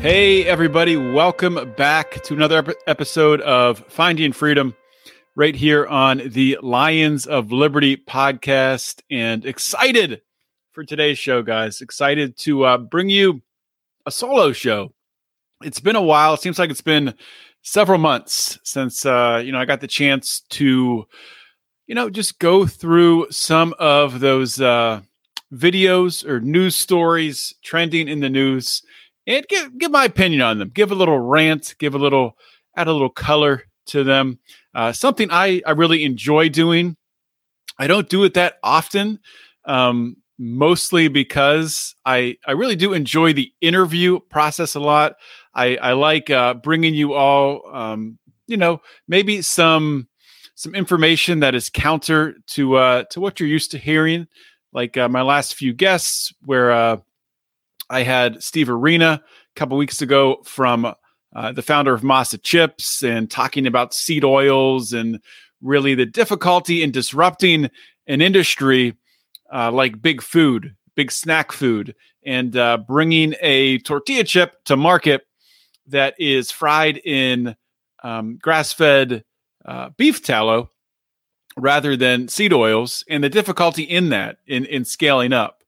Hey, everybody, welcome back to another ep- episode of Finding Freedom right here on the Lions of Liberty podcast. And excited for today's show, guys. Excited to uh, bring you a solo show. It's been a while. It seems like it's been several months since, uh, you know, I got the chance to, you know, just go through some of those uh, videos or news stories trending in the news and give give my opinion on them. Give a little rant. Give a little add a little color to them. Uh, something I I really enjoy doing. I don't do it that often, um, mostly because I I really do enjoy the interview process a lot. I I like uh, bringing you all, um, you know, maybe some some information that is counter to uh, to what you're used to hearing. Like uh, my last few guests, where uh, I had Steve Arena a couple weeks ago from uh, the founder of Masa Chips and talking about seed oils and really the difficulty in disrupting an industry uh, like big food, big snack food, and uh, bringing a tortilla chip to market that is fried in um, grass fed uh, beef tallow rather than seed oils and the difficulty in that in, in scaling up.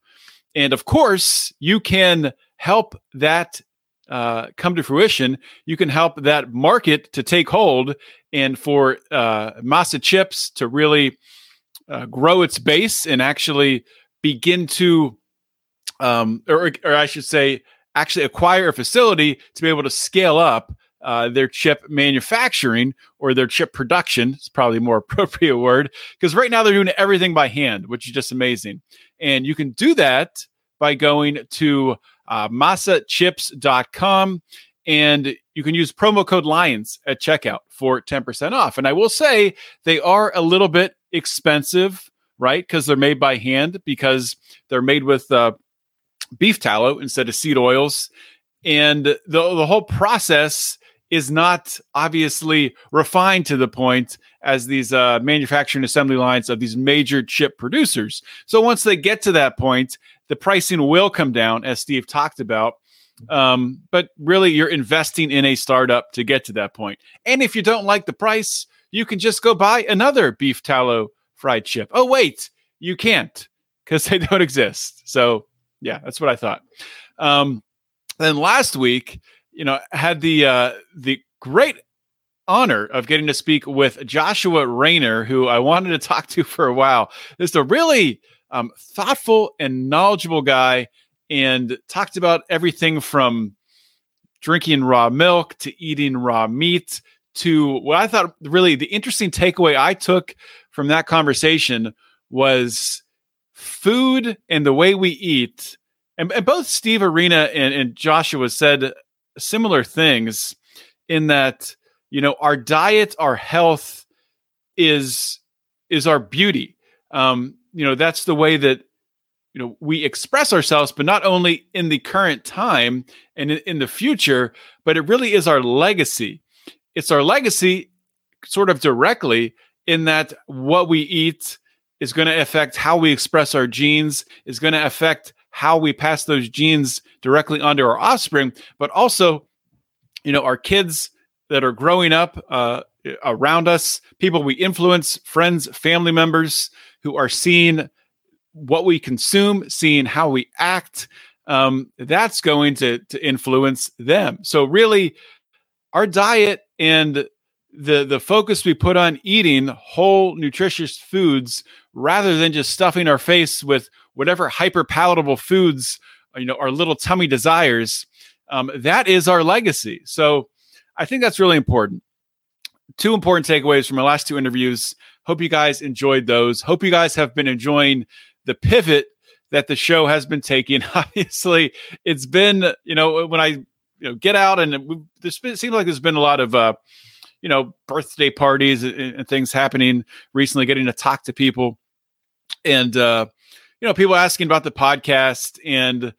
And of course, you can help that uh, come to fruition. You can help that market to take hold and for uh, Masa Chips to really uh, grow its base and actually begin to, um, or, or I should say, actually acquire a facility to be able to scale up uh, their chip manufacturing or their chip production. It's probably a more appropriate word because right now they're doing everything by hand, which is just amazing. And you can do that by going to uh, masachips.com and you can use promo code lions at checkout for 10% off. And i will say they are a little bit expensive right? Because they're made by hand because they're made with uh, beef tallow instead of seed oils. And the, the whole process is not obviously refined to the point as these uh, manufacturing assembly lines of these major chip producers. So once they get to that point, the pricing will come down, as Steve talked about. Um, but really, you're investing in a startup to get to that point. And if you don't like the price, you can just go buy another beef tallow fried chip. Oh, wait, you can't because they don't exist. So, yeah, that's what I thought. Um, then last week, you know, had the uh, the great honor of getting to speak with Joshua Rayner, who I wanted to talk to for a while. Is a really um, thoughtful and knowledgeable guy, and talked about everything from drinking raw milk to eating raw meat to what I thought really the interesting takeaway I took from that conversation was food and the way we eat. And, and both Steve Arena and, and Joshua said similar things in that you know our diet our health is is our beauty. Um you know that's the way that you know we express ourselves but not only in the current time and in, in the future but it really is our legacy. It's our legacy sort of directly in that what we eat is going to affect how we express our genes is going to affect how we pass those genes directly onto our offspring, but also, you know, our kids that are growing up uh, around us, people we influence, friends, family members who are seeing what we consume, seeing how we act. Um, that's going to to influence them. So really, our diet and the the focus we put on eating whole nutritious foods rather than just stuffing our face with whatever hyper palatable foods you know our little tummy desires um, that is our legacy. So i think that's really important. Two important takeaways from my last two interviews. Hope you guys enjoyed those. Hope you guys have been enjoying the pivot that the show has been taking. Obviously it's been you know when i you know get out and it seems like there's been a lot of uh, you know birthday parties and, and, things happening recently, getting to talk to people, and uh, you know people asking about the podcast, and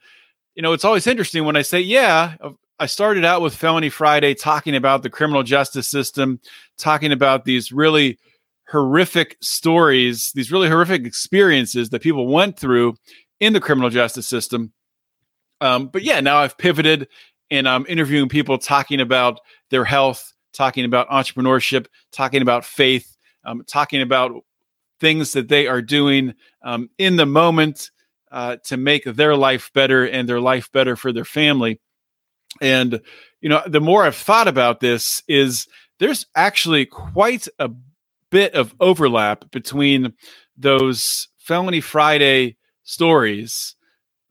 you know it's always interesting when I say yeah. I started out with Felony Friday talking about the criminal justice system, talking about these really horrific stories, these really horrific experiences that people went through in the criminal justice system. Um, but yeah, now I've pivoted and I'm interviewing people talking about their health, talking about entrepreneurship, talking about faith, um, talking about things that they are doing um, in the moment uh, to make their life better and their life better for their family. And, you know, the more I've thought about this, is there's actually quite a bit of overlap between those Felony Friday stories,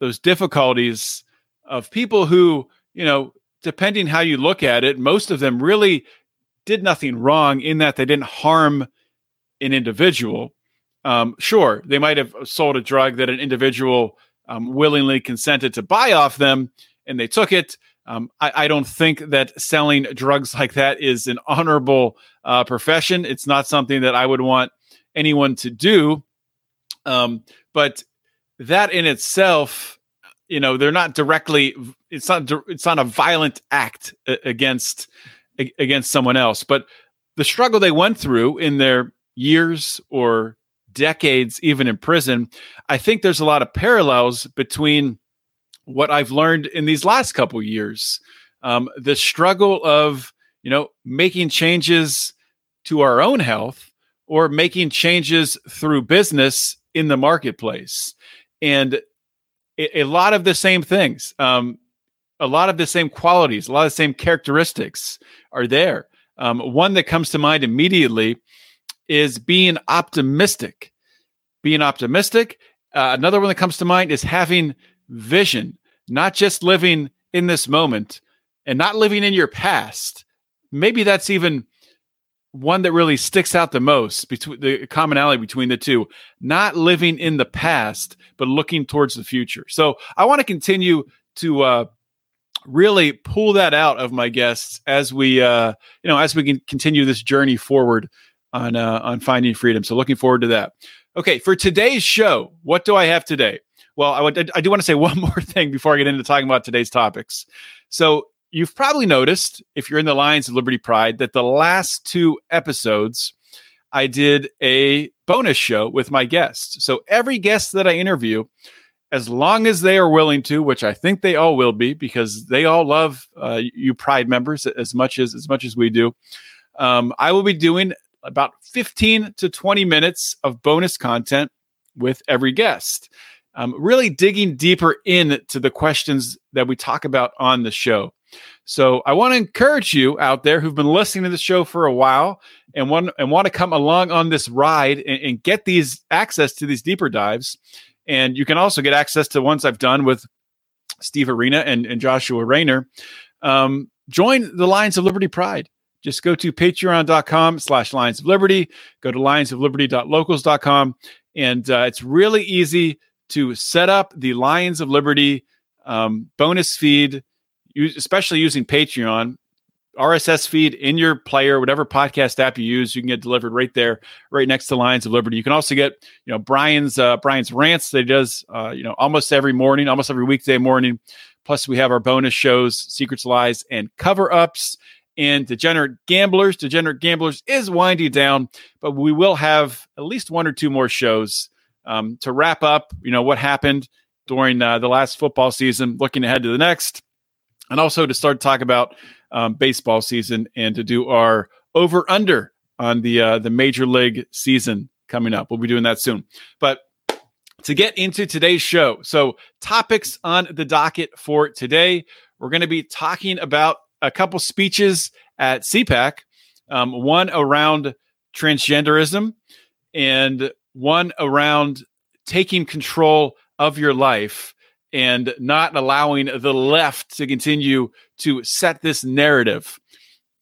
those difficulties of people who, you know, depending how you look at it, most of them really did nothing wrong in that they didn't harm an individual. Um, sure, they might have sold a drug that an individual um, willingly consented to buy off them and they took it. Um, I, I, don't think that selling drugs like that is an honorable uh, profession. It's not something that I would want anyone to do. Um, but that in itself, you know, they're not directly. It's not. It's not a violent act against against someone else. But the struggle they went through in their years or decades, even in prison, I think there's a lot of parallels between what I've learned in these last couple years. Um, the struggle of you know making changes to our own health or making changes through business in the marketplace, and a, a lot of the same things, um, a lot of the same qualities, a lot of the same characteristics are there. Um, one that comes to mind immediately is being optimistic. Being optimistic. Uh, another one that comes to mind is having vision, not just living in this moment and not living in your past. Maybe that's even one that really sticks out the most between the commonality between the two not living in the past but looking towards the future so i want to continue to uh, really pull that out of my guests as we uh, you know as we can continue this journey forward on uh, on finding freedom so looking forward to that okay for today's show what do i have today well, I, would, I do want to say one more thing before I get into talking about today's topics. So, you've probably noticed, if you're in the Lions of Liberty Pride, that the last two episodes, I did a bonus show with my guests. So, every guest that I interview, as long as they are willing to, which I think they all will be, because they all love uh, you Pride members as much as as much as we do. Um, I will be doing about 15 to 20 minutes of bonus content with every guest um, really digging deeper into the questions that we talk about on the show. So I want to encourage you out there who've been listening to the show for a while and want and want to come along on this ride and, and get these access to these deeper dives. And you can also get access to ones I've done with Steve Arena and, and Joshua Rayner. Um, join the Lions of Liberty Pride. Just go to patreon.com slash Lions of Liberty. Go to lionsofliberty.locals.com. And uh, it's really easy to set up the Lions of Liberty um, bonus feed, especially using Patreon. RSS feed in your player, whatever podcast app you use, you can get delivered right there, right next to Lions of Liberty. You can also get, you know, Brian's uh, Brian's rants that he does, uh, you know, almost every morning, almost every weekday morning. Plus, we have our bonus shows, Secrets, Lies, and Cover Ups. And Degenerate Gamblers, Degenerate Gamblers is winding down, but we will have at least one or two more shows um, to wrap up, you know, what happened during uh, the last football season, looking ahead to the next, and also to start to talk about um, baseball season and to do our over under on the uh, the major league season coming up. We'll be doing that soon. But to get into today's show, so topics on the docket for today, we're going to be talking about a couple speeches at CPAC, um, one around transgenderism and one around taking control of your life and not allowing the left to continue to set this narrative.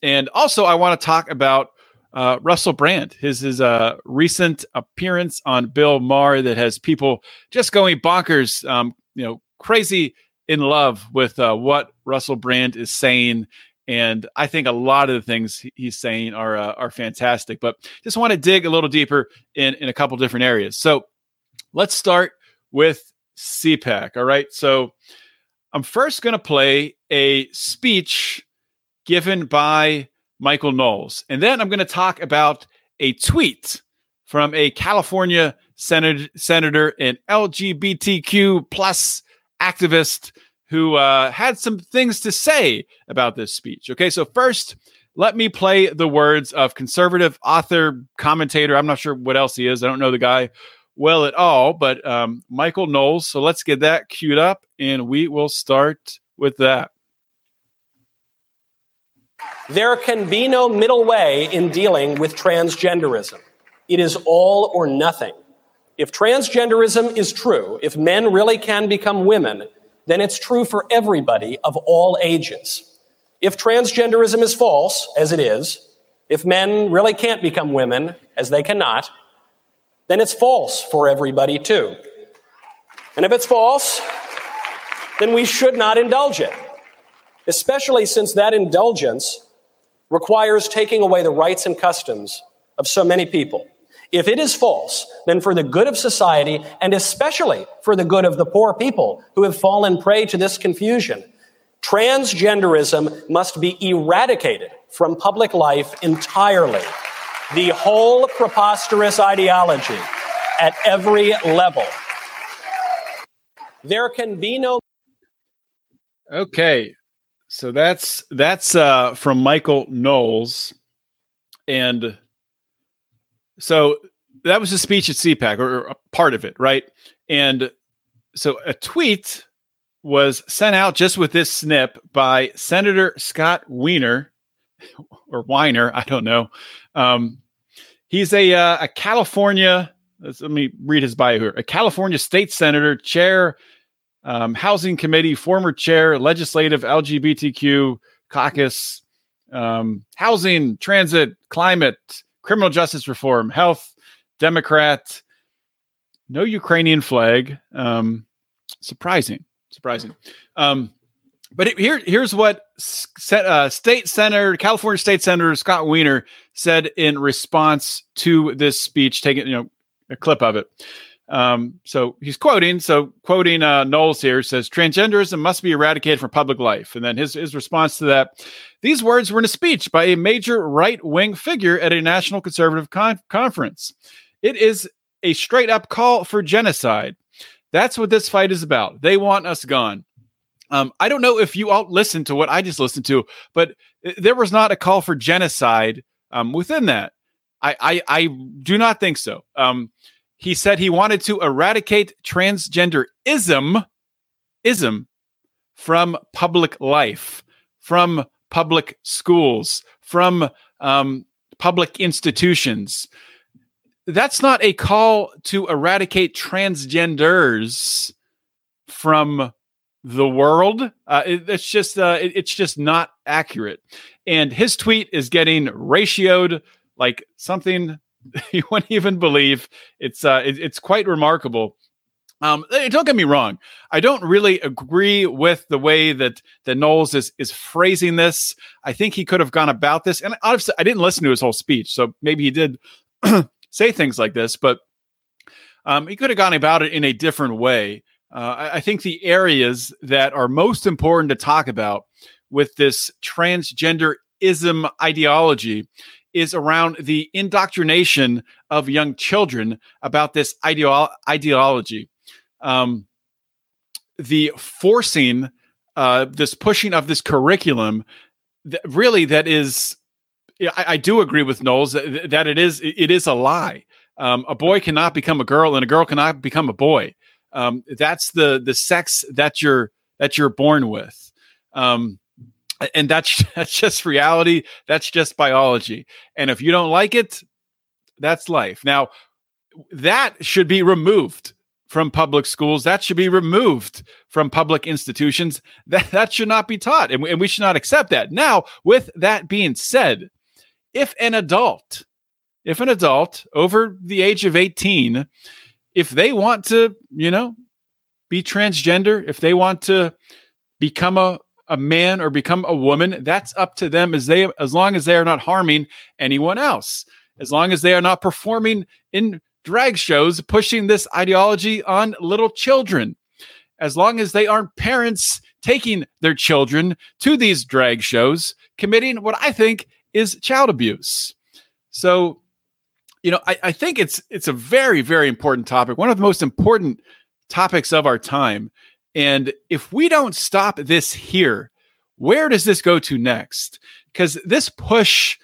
And also, I want to talk about uh, Russell Brand, his his uh, recent appearance on Bill Maher that has people just going bonkers, um, you know, crazy in love with uh, what Russell Brand is saying. And I think a lot of the things he's saying are uh, are fantastic. But just want to dig a little deeper in in a couple different areas. So let's start with CPAC. All right. So I'm first going to play a speech given by Michael Knowles, and then I'm going to talk about a tweet from a California senat- senator and LGBTQ plus activist who uh, had some things to say about this speech. Okay, so first, let me play the words of conservative author, commentator. I'm not sure what else he is. I don't know the guy well at all, but um, Michael Knowles. So let's get that queued up and we will start with that. There can be no middle way in dealing with transgenderism. It is all or nothing. If transgenderism is true, if men really can become women, then it's true for everybody of all ages. If transgenderism is false, as it is, if men really can't become women, as they cannot, then it's false for everybody too. And if it's false, then we should not indulge it, especially since that indulgence requires taking away the rights and customs of so many people. If it is false, then for the good of society, and especially for the good of the poor people who have fallen prey to this confusion, transgenderism must be eradicated from public life entirely the whole preposterous ideology at every level. There can be no. Okay, so that's that's uh, from Michael Knowles, and so that was a speech at CPAC or, a part of it, right? And so a tweet was sent out just with this snip by Senator Scott Wiener or Wiener, I don't know, um, He's a uh, a California. Let me read his bio here. A California state senator, chair, um, housing committee, former chair, legislative LGBTQ caucus, um, housing, transit, climate, criminal justice reform, health, Democrat. No Ukrainian flag. Um, surprising, surprising. Um, but it, here, here's what uh, State Senator, California State Senator Scott Wiener said in response to this speech. Taking you know a clip of it. Um, so he's quoting. So quoting uh, Knowles here says transgenderism must be eradicated from public life. And then his his response to that: these words were in a speech by a major right wing figure at a national conservative con- conference. It is a straight up call for genocide. That's what this fight is about. They want us gone. Um, I don't know if you all listened to what I just listened to, but there was not a call for genocide um, within that. I, I, I do not think so. Um, he said he wanted to eradicate transgenderism, ism, ism from public life, from public schools, from um, public institutions. That's not a call to eradicate transgenders from the world. Uh, it, it's just uh, it, it's just not accurate. And his tweet is getting ratioed like something you wouldn't even believe. It's uh, it, it's quite remarkable. Um, don't get me wrong. I don't really agree with the way that that Knowles is is phrasing this. I think he could have gone about this, and obviously, I didn't listen to his whole speech, so maybe he did say things like this, but um, he could have gone about it in a different way. Uh, I, think the areas that are most important to talk about with this transgenderism ideology is around the indoctrination of young children about this ideo- ideology. Um, the forcing, uh, this pushing of this curriculum, that really that is, I, I do agree with Knowles that, that, it is it is a lie. Um, a boy cannot become a girl, and a girl cannot become a boy. Um, that's the the sex that you're that you're born with. Um, and that's that's just reality. That's just biology. And if you don't like it, that's life. Now, that should be removed from public schools. That should be removed from public institutions. That that should not be taught, and we, and we should not accept that. Now, with that being said, if an adult, if an adult over the age of eighteen if they want to, you know, be transgender, if they want to become a, a man or become a woman, that's up to them as they as long as they are not harming anyone else. As long as they are not performing in drag shows pushing this ideology on little children. As long as they aren't parents taking their children to these drag shows, committing what I think is child abuse. So, you know, I, I think it's it's a very, very important topic, one of the most important topics of our time. And if we don't stop this here, where does this go to next? Because this push,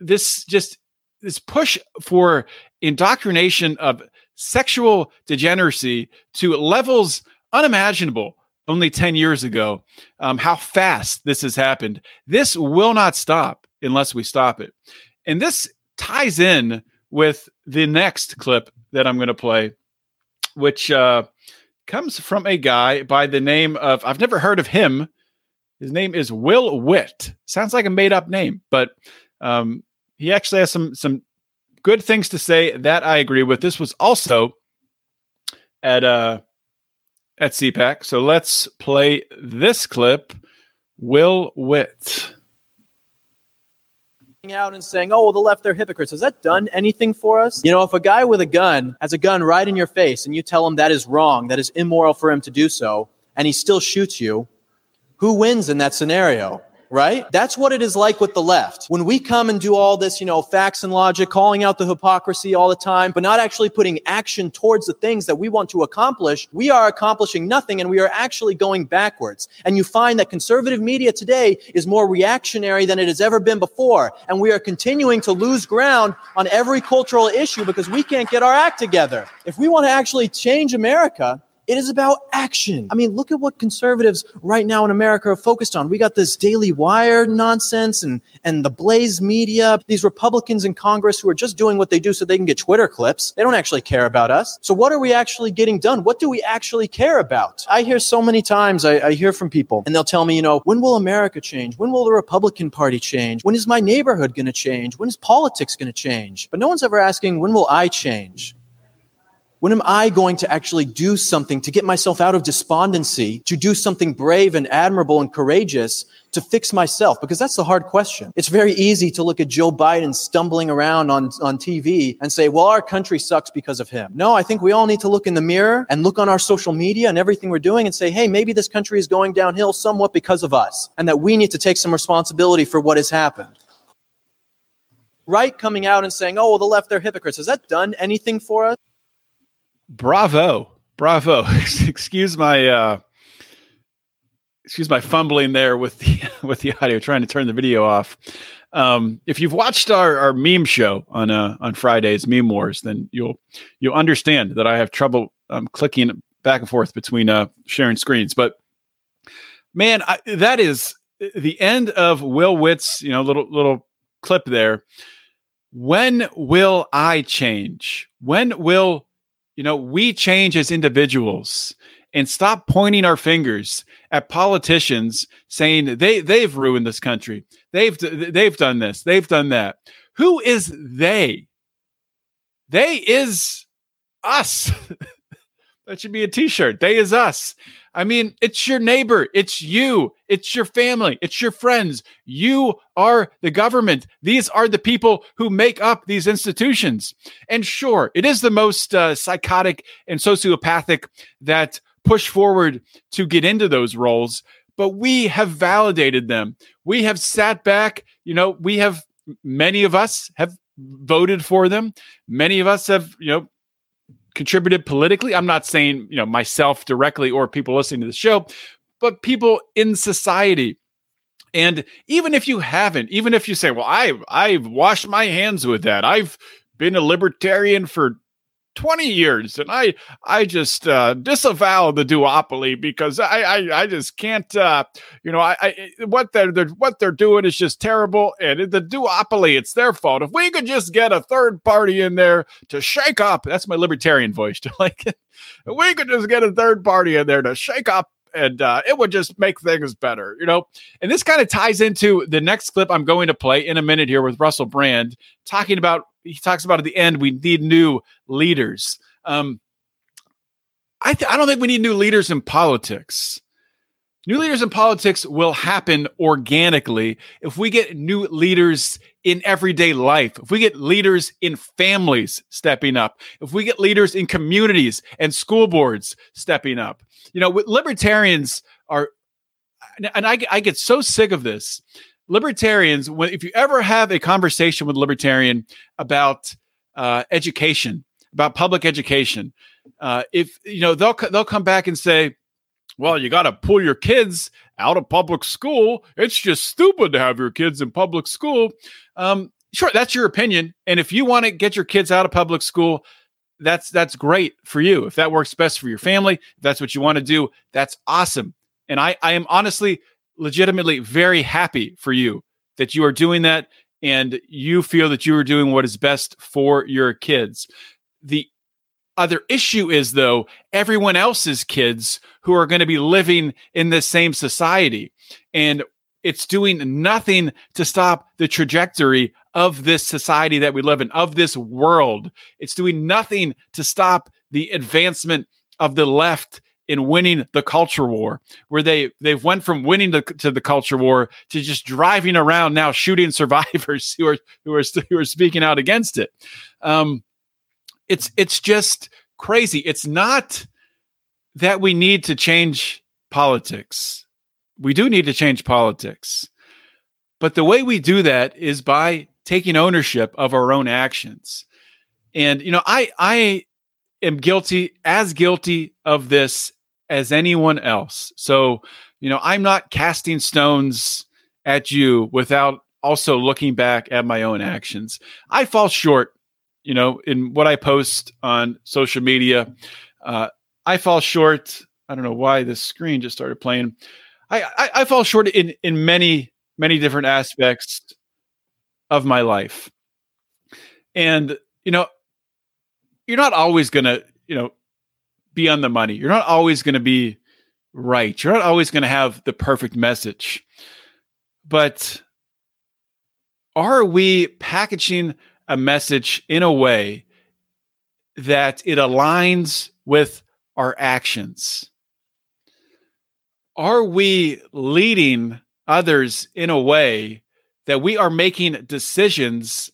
this just this push for indoctrination of sexual degeneracy to levels unimaginable only 10 years ago, um, how fast this has happened. This will not stop unless we stop it. And this ties in with the next clip that I'm going to play, which uh, comes from a guy by the name of, I've never heard of him. His name is Will Witt. Sounds like a made up name, but um, he actually has some some good things to say that I agree with. This was also at uh at CPAC. So let's play this clip. Will Witt out and saying, "Oh, well, the left, they're hypocrites." Has that done anything for us? You know, if a guy with a gun has a gun right in your face and you tell him that is wrong, that is immoral for him to do so, and he still shoots you, who wins in that scenario? Right? That's what it is like with the left. When we come and do all this, you know, facts and logic, calling out the hypocrisy all the time, but not actually putting action towards the things that we want to accomplish, we are accomplishing nothing and we are actually going backwards. And you find that conservative media today is more reactionary than it has ever been before. And we are continuing to lose ground on every cultural issue because we can't get our act together. If we want to actually change America, it is about action. I mean, look at what conservatives right now in America are focused on. We got this Daily Wire nonsense and, and the Blaze media, these Republicans in Congress who are just doing what they do so they can get Twitter clips. They don't actually care about us. So what are we actually getting done? What do we actually care about? I hear so many times, I, I hear from people and they'll tell me, you know, when will America change? When will the Republican Party change? When is my neighborhood going to change? When is politics going to change? But no one's ever asking, when will I change? When am I going to actually do something to get myself out of despondency, to do something brave and admirable and courageous to fix myself? Because that's the hard question. It's very easy to look at Joe Biden stumbling around on, on TV and say, well, our country sucks because of him. No, I think we all need to look in the mirror and look on our social media and everything we're doing and say, hey, maybe this country is going downhill somewhat because of us and that we need to take some responsibility for what has happened right coming out and saying, oh, well, the left, they're hypocrites. Has that done anything for us? Bravo. Bravo. excuse my uh excuse my fumbling there with the with the audio trying to turn the video off. Um, if you've watched our, our meme show on uh, on Fridays, Meme Wars, then you'll you'll understand that I have trouble um, clicking back and forth between uh, sharing screens. But man, I, that is the end of Will Witt's you know little little clip there. When will I change? When will you know, we change as individuals and stop pointing our fingers at politicians saying they they've ruined this country. They've they've done this. They've done that. Who is they? They is us. that should be a t-shirt. They is us. I mean, it's your neighbor, it's you, it's your family, it's your friends. You are the government. These are the people who make up these institutions. And sure, it is the most uh, psychotic and sociopathic that push forward to get into those roles, but we have validated them. We have sat back, you know, we have many of us have voted for them. Many of us have, you know, contributed politically. I'm not saying, you know, myself directly or people listening to the show, but people in society. And even if you haven't, even if you say, well, I've I've washed my hands with that. I've been a libertarian for 20 years and i i just uh disavow the duopoly because i i, I just can't uh you know I, I what they're, they're what they're doing is just terrible and the duopoly it's their fault if we could just get a third party in there to shake up that's my libertarian voice to like we could just get a third party in there to shake up and uh, it would just make things better, you know. And this kind of ties into the next clip I'm going to play in a minute here with Russell Brand talking about. He talks about at the end we need new leaders. Um, I th- I don't think we need new leaders in politics. New leaders in politics will happen organically if we get new leaders in everyday life, if we get leaders in families stepping up, if we get leaders in communities and school boards stepping up. You know, libertarians are, and I, I get so sick of this. Libertarians, when if you ever have a conversation with a libertarian about uh, education, about public education, uh, if you know they'll they'll come back and say, well, you got to pull your kids out of public school. It's just stupid to have your kids in public school. Um, sure, that's your opinion. And if you want to get your kids out of public school, that's that's great for you. If that works best for your family, if that's what you want to do, that's awesome. And I, I am honestly, legitimately very happy for you that you are doing that and you feel that you are doing what is best for your kids. The other issue is, though, everyone else's kids who are going to be living in the same society. And it's doing nothing to stop the trajectory of this society that we live in, of this world. It's doing nothing to stop the advancement of the left in winning the culture war, where they they've went from winning the, to the culture war to just driving around now shooting survivors who are who are who are speaking out against it. Um, it's it's just crazy. It's not that we need to change politics. We do need to change politics. But the way we do that is by taking ownership of our own actions. And you know, I I am guilty as guilty of this as anyone else. So, you know, I'm not casting stones at you without also looking back at my own actions. I fall short you know, in what I post on social media, uh, I fall short. I don't know why this screen just started playing. I, I, I fall short in in many many different aspects of my life, and you know, you're not always gonna you know be on the money. You're not always gonna be right. You're not always gonna have the perfect message, but are we packaging a message in a way that it aligns with our actions? Are we leading others in a way that we are making decisions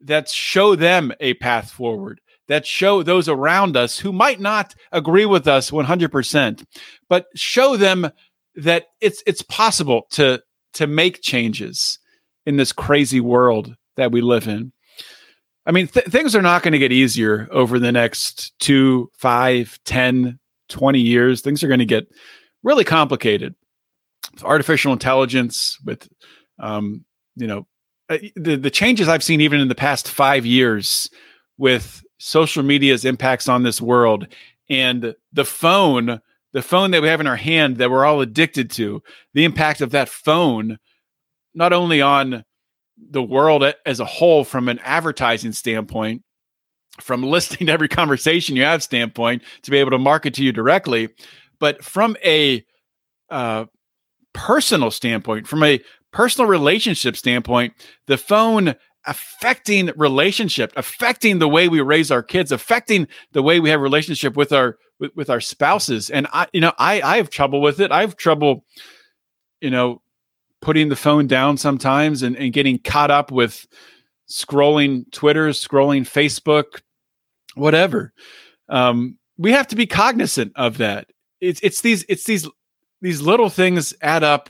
that show them a path forward, that show those around us who might not agree with us 100%, but show them that it's it's possible to to make changes in this crazy world that we live in. I mean, th- things are not going to get easier over the next two, five, 10, 20 years. Things are going to get really complicated. With artificial intelligence, with, um, you know, uh, the, the changes I've seen even in the past five years with social media's impacts on this world and the phone, the phone that we have in our hand that we're all addicted to, the impact of that phone, not only on the world as a whole from an advertising standpoint, from listening to every conversation you have standpoint to be able to market to you directly, but from a uh, personal standpoint, from a personal relationship standpoint, the phone affecting relationship, affecting the way we raise our kids, affecting the way we have relationship with our with, with our spouses. And I, you know, I I have trouble with it. I have trouble, you know, putting the phone down sometimes and, and getting caught up with scrolling Twitter, scrolling Facebook, whatever. Um, we have to be cognizant of that. It's it's these it's these these little things add up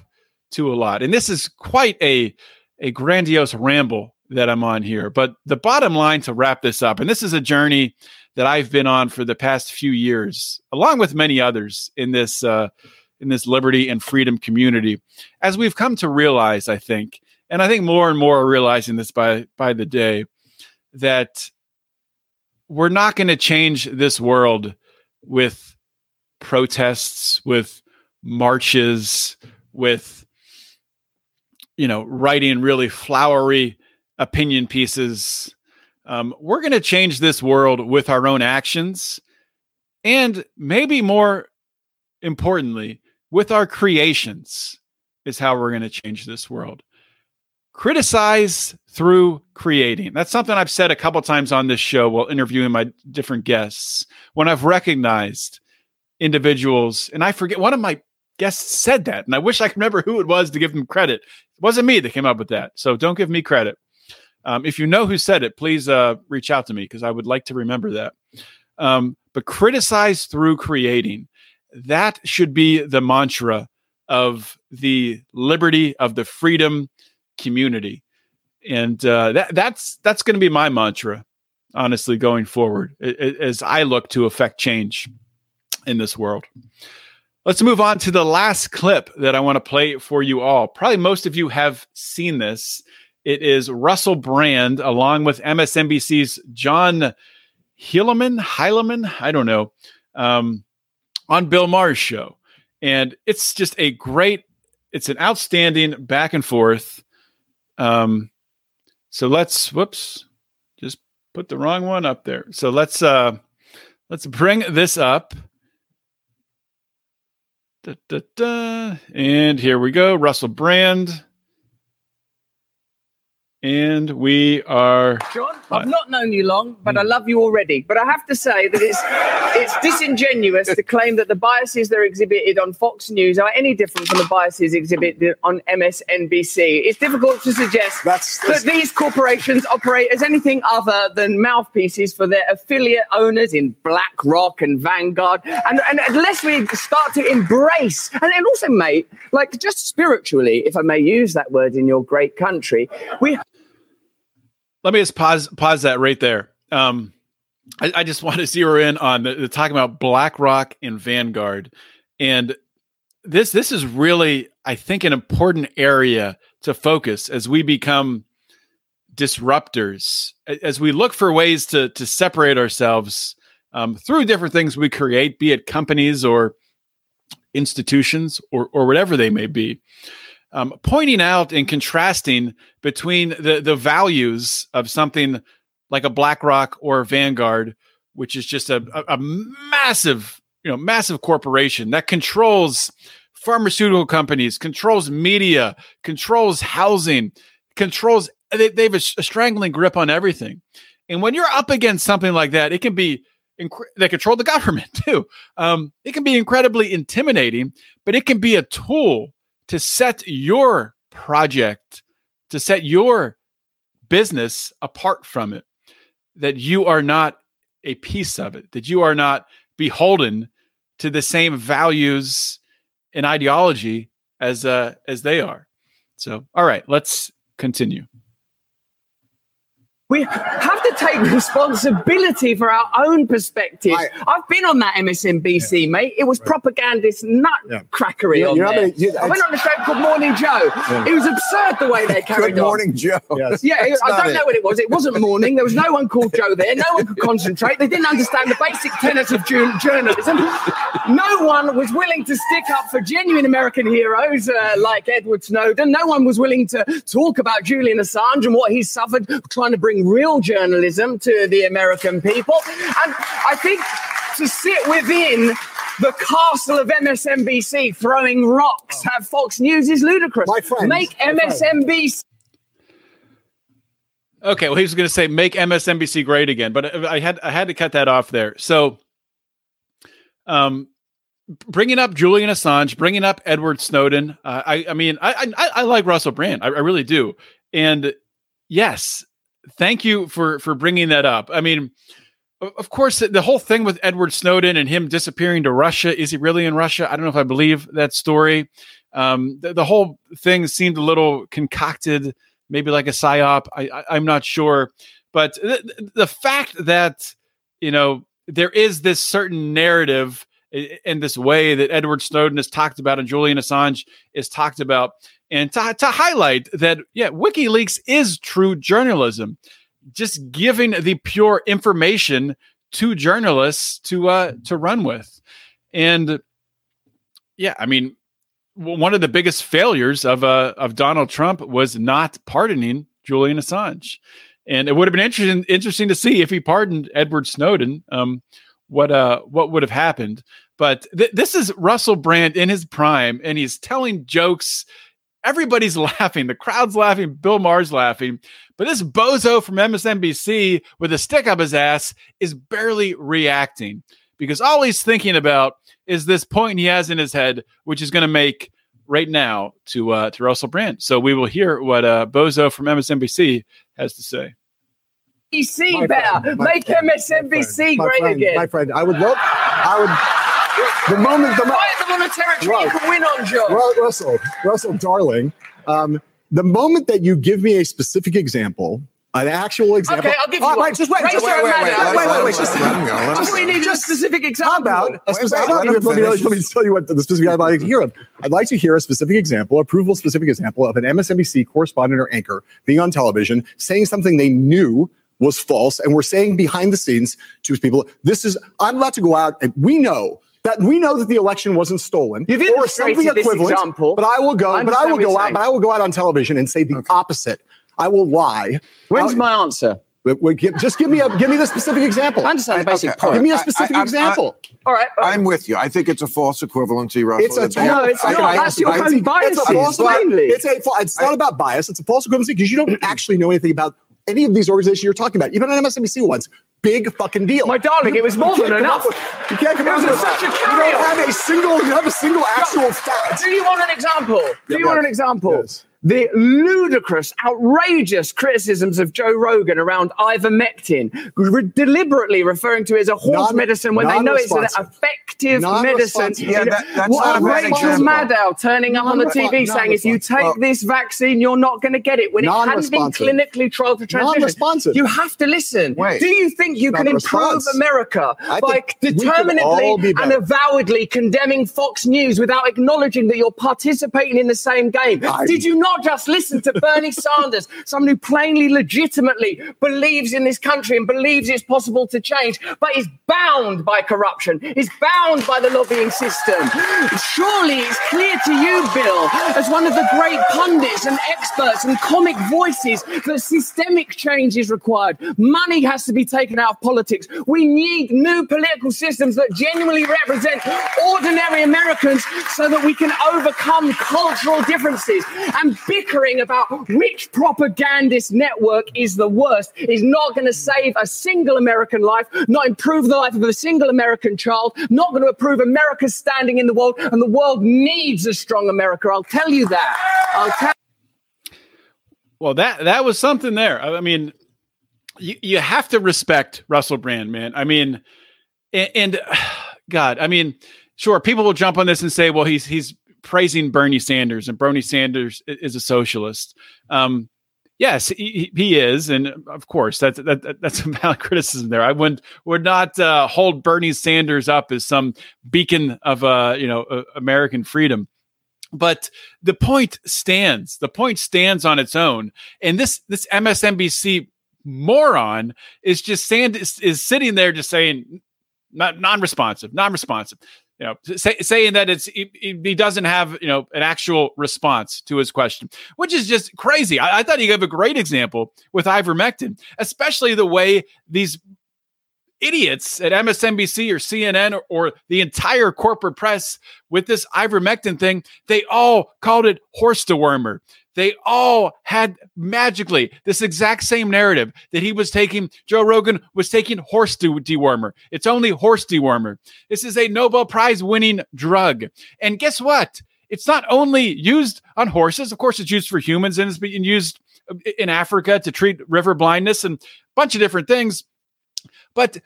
to a lot. And this is quite a a grandiose ramble that I'm on here. But the bottom line to wrap this up, and this is a journey that I've been on for the past few years, along with many others in this uh, in this liberty and freedom community. As we've come to realize, I think, and I think more and more are realizing this by by the day, that we're not going to change this world with protests, with marches, with you know, writing really flowery opinion pieces. Um, we're going to change this world with our own actions, and maybe more importantly, with our creations is how we're going to change this world. Criticize through creating. That's something I've said a couple times on this show while interviewing my different guests. When I've recognized individuals, and I forget one of my guests said that, and I wish I could remember who it was to give them credit. It wasn't me that came up with that, so don't give me credit. Um, if you know who said it, please uh, reach out to me because I would like to remember that. Um, but criticize through creating. That should be the mantra of the liberty of the freedom community, and uh, that that's that's going to be my mantra, honestly, going forward as I look to affect change in this world. Let's move on to the last clip that I want to play for you all. Probably most of you have seen this. It is Russell Brand along with MSNBC's John Heilemann, Heilemann, I don't know, um, on Bill Maher's show. And it's just a great, it's an outstanding back and forth. Um, so let's, whoops, just put the wrong one up there. So let's, uh, let's bring this up. Da, da, da. And here we go. Russell Brand. And we are. John, uh, I've not known you long, but I hmm. love you already. But I have to say that it's it's disingenuous to claim that the biases that are exhibited on Fox News are any different from the biases exhibited on MSNBC. It's difficult to suggest That's- that's- that these corporations operate as anything other than mouthpieces for their affiliate owners in BlackRock and Vanguard. And, and unless we start to embrace, and, and also, mate, like just spiritually, if I may use that word in your great country, we Let me just pause pause that right there. Um, I, I just want to zero in on the, the talking about BlackRock and Vanguard, and this this is really, I think, an important area to focus as we become disruptors, as we look for ways to to separate ourselves um, through different things we create, be it companies or institutions or or whatever they may be um, pointing out and contrasting between the the values of something like a BlackRock or Vanguard, which is just a, a, a massive, you know, massive corporation that controls pharmaceutical companies, controls media, controls housing, controls. They, they have a, a strangling grip on everything. And when you're up against something like that, it can be. They control the government too. Um, it can be incredibly intimidating, but it can be a tool to set your project, to set your business apart from it, that you are not a piece of it, that you are not beholden to the same values and ideology as uh, as they are. So, all right, let's continue. We have to take responsibility for our own perspectives. I- I've been on that MSNBC, mate. It was propagandist nut Yeah. crackery You- on you're there. gonna- you- I went on the show called Morning Joe. It was absurd the way they carried Good on. morning, Joe. Yes. Yeah, I don't it. know what it was. It wasn't morning. There was no one called Joe there. No one could concentrate. They didn't understand the basic tenets of jour- journalism. No one was willing to stick up for genuine American heroes uh, like Edward Snowden. No one was willing to talk about Julian Assange and what he suffered trying to bring real journalism to the American people. And I think to sit within the castle of MSNBC throwing rocks at Fox News is ludicrous. My friends, Make my. MSNBC Okay, well, he was going to say make MSNBC great again, but I had I had to cut that off there. So, um, bringing up Julian Assange, bringing up Edward Snowden. Uh, I I mean, I, I I like Russell Brand, I, I really do, and yes, thank you for for bringing that up. I mean, of course, the- whole thing with Edward Snowden and him disappearing to Russia is he really in Russia? I don't know if I believe that story. Um, the, the whole thing seemed a little concocted, maybe like a psyop. I, I I'm not sure, but the, fact that you know there is this certain narrative in this way that Edward Snowden is talked about and Julian Assange is talked about, and to, to highlight that, yeah, WikiLeaks is true journalism, just giving the pure information to journalists to uh, to run with, and yeah, I mean, one of the biggest failures of uh, of Donald Trump was not pardoning Julian Assange, and it would have been interesting interesting to see if he pardoned Edward Snowden. Um, what uh what would have happened? But th- this is Russell Brand in his prime, and he's telling jokes. Everybody's laughing. The crowd's laughing. Bill Maher's laughing. But this bozo from MSNBC with a stick up his ass is barely reacting because all he's thinking about is this point he has in his head, which is going to make right now to uh, to Russell Brand. So we will hear what uh, Bozo from MSNBC has to say. MSNBC My better. Make friend, MSNBC my great friend, again. My friend, I would love, I would, the moment, the moment, Right them on a territory you can win on, Joe. Ru- Russell, Russell, darling, um, the moment that you give me a specific example, an actual example. Okay, I'll give you Oh, one. just wait, Raise just wait, wait, wait, wait, wait, wait, wait, just- Let him go. Just we need a specific example. How about a specific? wait, let, let me, let, me, let me tell you what the specific I'd like to hear. Of. I'd like to hear a specific example, a provable specific example of an MSNBC correspondent or anchor being on television saying something they knew was false, and we're saying behind the scenes to people, "This is I'm about to go out, and we know." That we know that the election wasn't stolen, You've or illustrated something equivalent. example. But I will go. I but I will go out. saying. But I will go out on television and say the opposite. I will lie. When's I'll- my answer? Wait, wait, give- just give me a give me the specific example. I understand the basic Okay, point. Give me a specific I- I- example. All right. all right. I'm with you. I think it's a false equivalency, Russell. It's a It's No, it's I- not. I- That's your I- own it's a false- plainly. It's a. It's not about bias. It's a false equivalency because you don't actually know anything about any of these organizations you're talking about. Even on MSNBC ones, big fucking deal. My darling, it was more than enough. with- You can't come It was such a You carry-on. don't have a single. You have a single actual fact. Do you want an example? Do Yeah, you want an example? Yes. The ludicrous, outrageous criticisms of Joe Rogan around ivermectin, re- deliberately referring to it as a horse Non- medicine when they know it's an effective medicine. Yeah, that- that's what a Rachel. Maddow turning up on the TV saying if you take Non-responsive. this vaccine, you're not going to get it when it hadn't been clinically trialed for transmission. You have to listen. Wait. Do you think you can improve. America I by think we could all determinately and avowedly condemning Fox News without acknowledging that you're participating in the same game. I- Did you not just listen to Bernie Sanders, someone who plainly, legitimately believes in this country and believes it's possible to change, but is bound by corruption, is bound by the lobbying system? Surely it's clear to you, Bill, as one of the great pundits and experts and comic voices, that systemic change is required. Money has to be taken out of politics. We need new political systems that genuinely represent ordinary Americans so that we can overcome cultural differences. And bickering about which propagandist network is the worst is not going to save a single American life, not improve the life of a single American child, not going to improve America's standing in the world. And the world needs a strong America. I'll tell you that. I'll tell Well, that that was something there. I mean, you, you have to respect Russell Brand, man. I mean, and, and God, I mean, sure, people will jump on this and say, well, he's he's praising Bernie Sanders, and Bernie Sanders is a socialist. Um, yes, he, he is, and of course, that's that, that- that's a valid criticism there. I would would not uh, hold Bernie Sanders up as some beacon of uh, you know uh, American freedom but the point stands the point stands on its own and this this msnbc moron is just saying is, is sitting there just saying not non-responsive non-responsive you know say, saying that it's he, he doesn't have you know an actual response to his question which is just crazy i, I thought he gave a great example with ivermectin especially the way these idiots at MSNBC or CNN or, or the entire corporate press with this ivermectin thing, they all called it horse dewormer. They all had magically this exact same narrative that he was taking, Joe Rogan was taking horse de- dewormer. It's only horse dewormer. This is a Nobel Prize winning drug. And guess what? It's not only used on horses, of course, it's used for humans and it's being used uh, in Africa to treat river blindness and a bunch of different things. But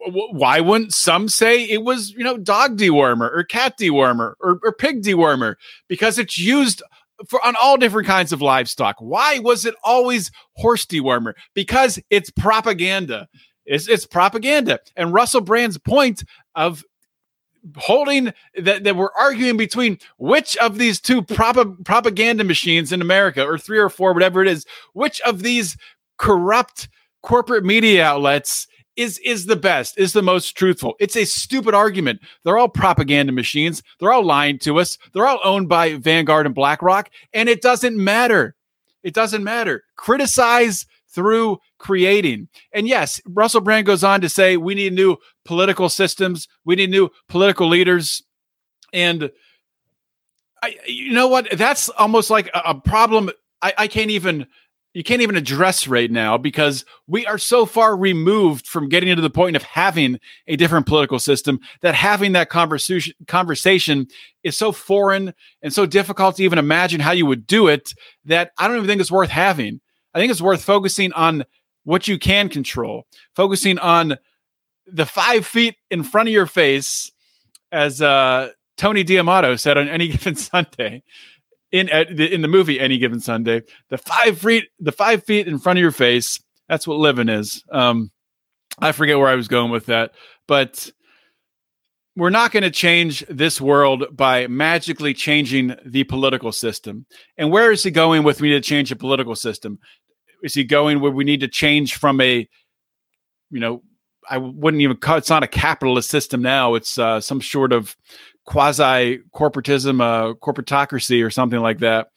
why wouldn't some say it was, you know, dog dewormer or cat dewormer or, or pig dewormer? Because it's used for on all different kinds of livestock. Why was it always horse dewormer? Because it's propaganda. It's, it's propaganda. And Russell Brand's point of holding that, that we're arguing between which of these two prop- propaganda machines in America, or three or four, whatever it is, which of these corrupt corporate media outlets is is the best, is the most truthful. It's a stupid argument. They're all propaganda machines. They're all lying to us. They're all owned by Vanguard and BlackRock, and it doesn't matter. It doesn't matter. Criticize through creating. And yes, Russell Brand goes on to say we need new political systems, we need new political leaders. And I, you know what? That's almost like a, a problem. I, I can't even you can't even address right now because we are so far removed from getting to the point of having a different political system that having that conversation conversation is so foreign and so difficult to even imagine how you would do it that I don't even think it's worth having. I think it's worth focusing on what you can control, focusing on the five feet in front of your face, as uh, Tony D'Amato said on any given Sunday in in the movie Any Given Sunday. The five feet, the five feet in front of your face. That's what living is. Um, I forget where I was going with that, but we're not going to change this world by magically changing the political system. And where is he going with me to change the political system? Is he going where we need to change from a, you know, I wouldn't even call it's not a capitalist system now. It's uh, some sort of quasi corporatism, uh, corporatocracy, or something like that,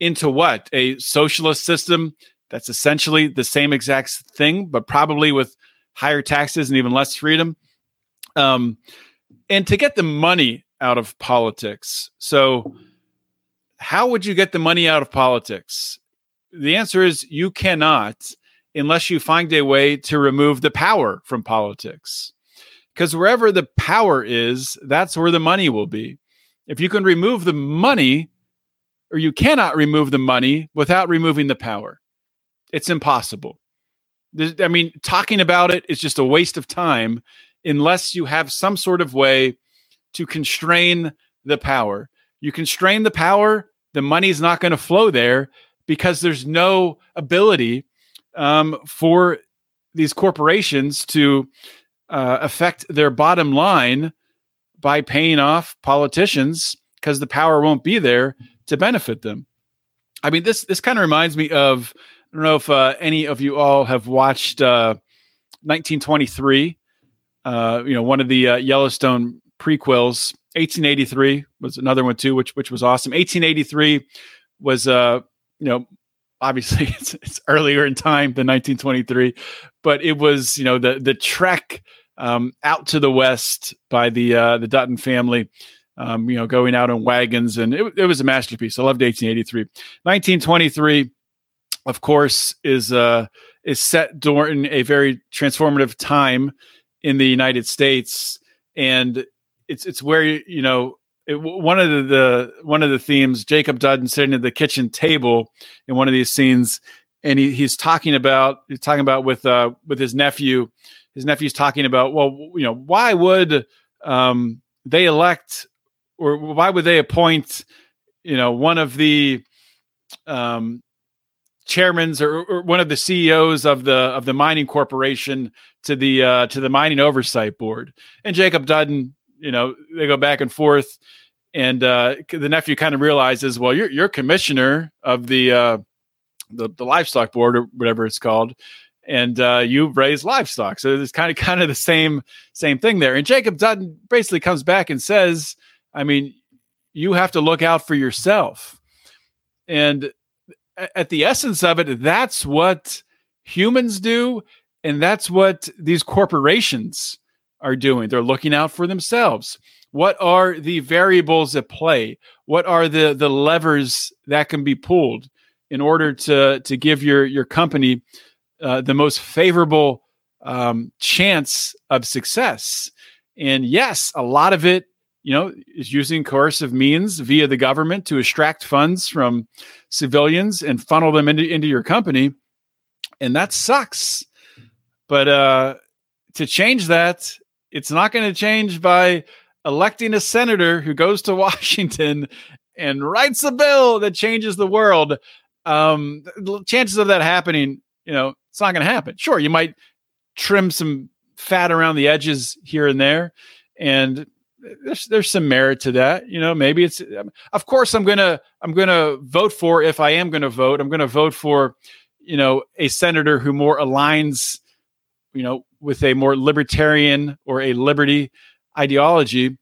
into what a socialist system that's essentially the same exact thing, but probably with higher taxes and even less freedom. Um, and to get the money out of politics. So, how would you get the money out of politics? The answer is you cannot unless you find a way to remove the power from politics. Because wherever the power is, that's where the money will be. If you can remove the money, or you cannot remove the money without removing the power, it's impossible. I mean, talking about it is just a waste of time unless you have some sort of way to constrain the power. You constrain the power, the money's not going to flow there because there's no ability um, for these corporations to uh, affect their bottom line by paying off politicians because the power won't be there to benefit them. I mean, this this kind of reminds me of I don't know if uh, any of you all have watched uh, 1923. Uh, you know, one of the uh, Yellowstone prequels. 1883 was another one too, which which was awesome. 1883 was uh you know obviously it's, it's earlier in time than 1923, but it was you know the the trek um, out to the west by the uh, the Dutton family. Um, you know, going out in wagons, and it, it was a masterpiece. I loved 1883. 1923, of course, is uh, is set during a very transformative time in the United States, and it's it's where you know it, one of the, the, one of the themes jacob dutton sitting at the kitchen table in one of these scenes and he, he's talking about he's talking about with uh with his nephew his nephew's talking about well you know why would um they elect or why would they appoint you know one of the um chairmans or, or, one of the CEOs of the of the mining corporation to the uh, to the mining oversight board. And Jacob Dutton you know they go back and forth and uh, the nephew kind of realizes well you're you're commissioner of the uh, the, the livestock board or whatever it's called and uh, you raise livestock. So it's kind of kind of the same same thing there and jacob dutton basically comes back and says i mean you have to look out for yourself. And at the essence of it that's what humans do and that's what these corporations are doing. They're looking out for themselves. What are the variables at play? What are the the levers that can be pulled in order to to give your your company uh, the most favorable um, chance of success? And yes, a lot of it, you know, is using coercive means via the government to extract funds from civilians and funnel them into into your company, and that sucks. But uh, to change that it's not going to change by electing a senator who goes to Washington and writes a bill that changes the world. Um, chances of that happening, you know, it's not going to happen. Sure, you might trim some fat around the edges here and there, and there's there's some merit to that. You know, maybe it's. Of course, I'm gonna I'm gonna vote for if I am gonna vote. I'm gonna vote for, you know, a senator who more aligns, you know, with a more libertarian or a liberty ideology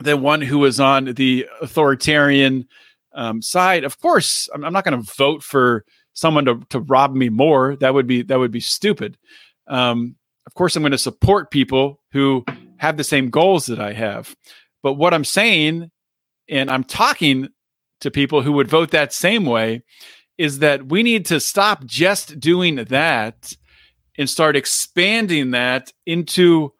than one who is on the authoritarian um, side. Of course, I'm, I'm not going to vote for someone to, to rob me more. That would be that would be stupid. Um, of course, I'm going to support people who have the same goals that I have. But what I'm saying, and I'm talking to people who would vote that same way, is that we need to stop just doing that and start expanding that into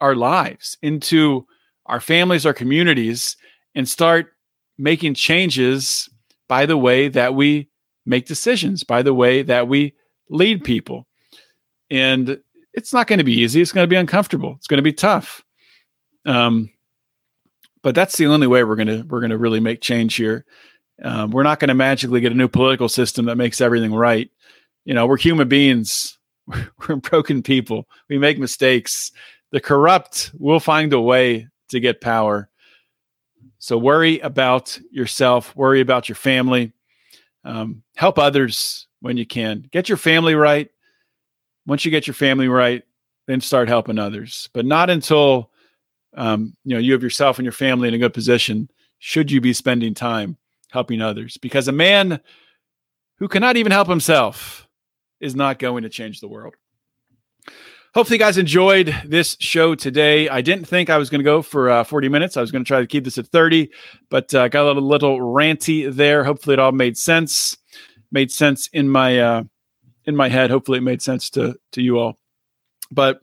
our lives, into our families, our communities, and start making changes by the way that we make decisions, by the way that we lead people. And it's not going to be easy. It's going to be uncomfortable. It's going to be tough. Um, but that's the only way we're going to we're going to really make change here. Um, we're not going to magically get a new political system that makes everything right. You know, we're human beings. We're broken people. We make mistakes. The corrupt will find a way to get power. So worry about yourself. Worry about your family. Um, help others when you can. Get your family right. Once you get your family right, then start helping others. But not until um, you know you have yourself and your family in a good position. Should you be spending time helping others? Because a man who cannot even help himself is not going to change the world. Hopefully, you guys enjoyed this show today. I didn't think I was going to go for uh, 40 minutes. I was going to try to keep this at 30, but uh, got a little, little ranty there. Hopefully, it all made sense. Made sense in my uh, in my head. Hopefully, it made sense to to you all. But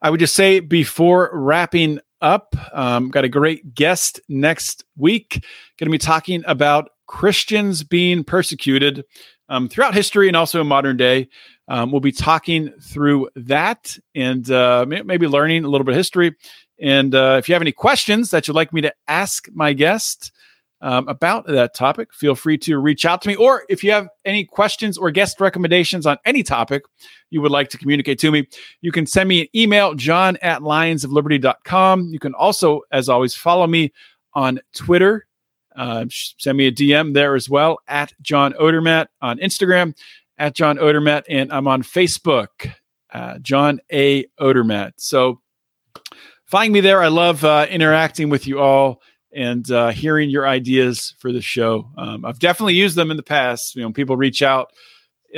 I would just say before wrapping up, um, got a great guest next week. Going to be talking about Christians being persecuted um, throughout history and also in modern day. Um, we'll be talking through that and uh, maybe learning a little bit of history. And uh, if you have any questions that you'd like me to ask my guest um, about that topic, feel free to reach out to me. Or if you have any questions or guest recommendations on any topic you would like to communicate to me, you can send me an email, john at lionsofliberty.com. You can also, as always, follow me on Twitter. Uh, send me a DM there as well at John Odermatt on Instagram at John Odermatt, and I'm on Facebook, uh, John A. Odermatt. So find me there. I love uh, interacting with you all and uh, hearing your ideas for the show. Um, I've definitely used them in the past. You know, people reach out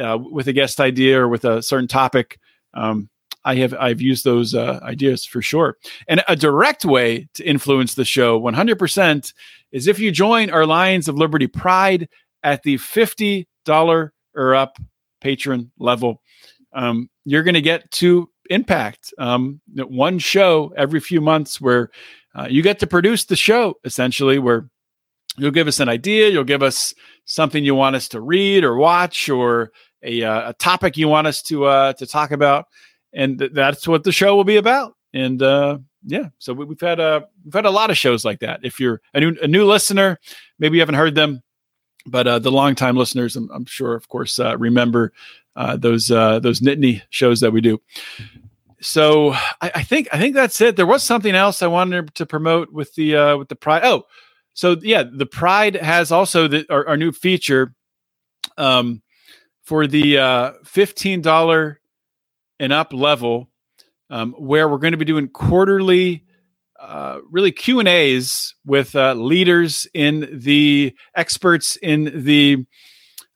uh, with a guest idea or with a certain topic. Um, I have I've used those uh, ideas for sure. And a direct way to influence the show 100% is if you join our Lions of Liberty Pride at the $50 or up patron level. Um, you're going to get to impact um, one show every few months where uh, you get to produce the show essentially where you'll give us an idea you'll give us something you want us to read or watch or a, uh, a topic you want us to uh, to talk about and th- that's what the show will be about and uh, yeah so we, have had a we've had a lot of shows like that if you're a new, a new listener maybe you haven't heard them but uh, the longtime listeners, I'm, I'm sure, of course, uh, remember uh, those uh, those Nittany shows that we do. So I, I, think I think that's it. There was something else I wanted to promote with the uh, with the Pride. Oh, so yeah, the Pride has also the our, our new feature um, for the uh, fifteen dollar and up level, um, where we're going to be doing quarterly uh, really Q and A's with uh, leaders in the experts in the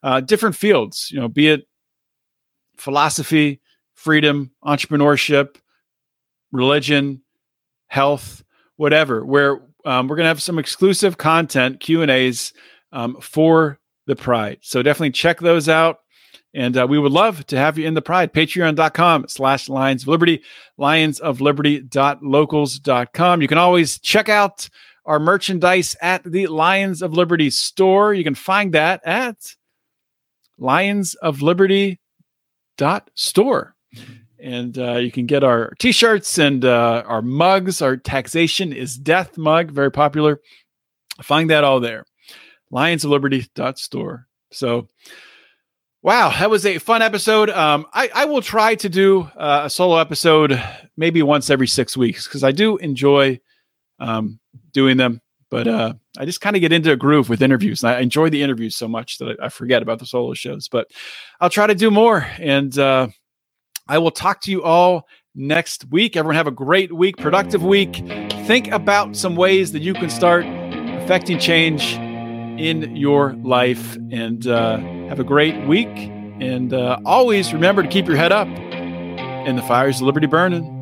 uh, different fields. You know, be it philosophy, freedom, entrepreneurship, religion, health, whatever. Where um, we're going to have some exclusive content Q and A's um, for the Pride. So definitely check those out. And uh, we would love to have you in the pride. Patreon.com slash Lions of Liberty, lionsofliberty.locals.com. You can always check out our merchandise at the Lions of Liberty store. You can find that at lionsofliberty.store. And uh, you can get our t shirts and uh, our mugs. Our taxation is death mug, very popular. Find that all there. Lionsofliberty.store. So, Wow, that was a fun episode. Um, I, I will try to do uh, a solo episode maybe once every six weeks because I do enjoy um, doing them. But uh, I just kind of get into a groove with interviews. And I enjoy the interviews so much that I, I forget about the solo shows. But I'll try to do more. And uh, I will talk to you all next week. Everyone have a great week, productive week. Think about some ways that you can start affecting change in your life. And uh, have a great week. And uh, always remember to keep your head up and the fires of liberty burning.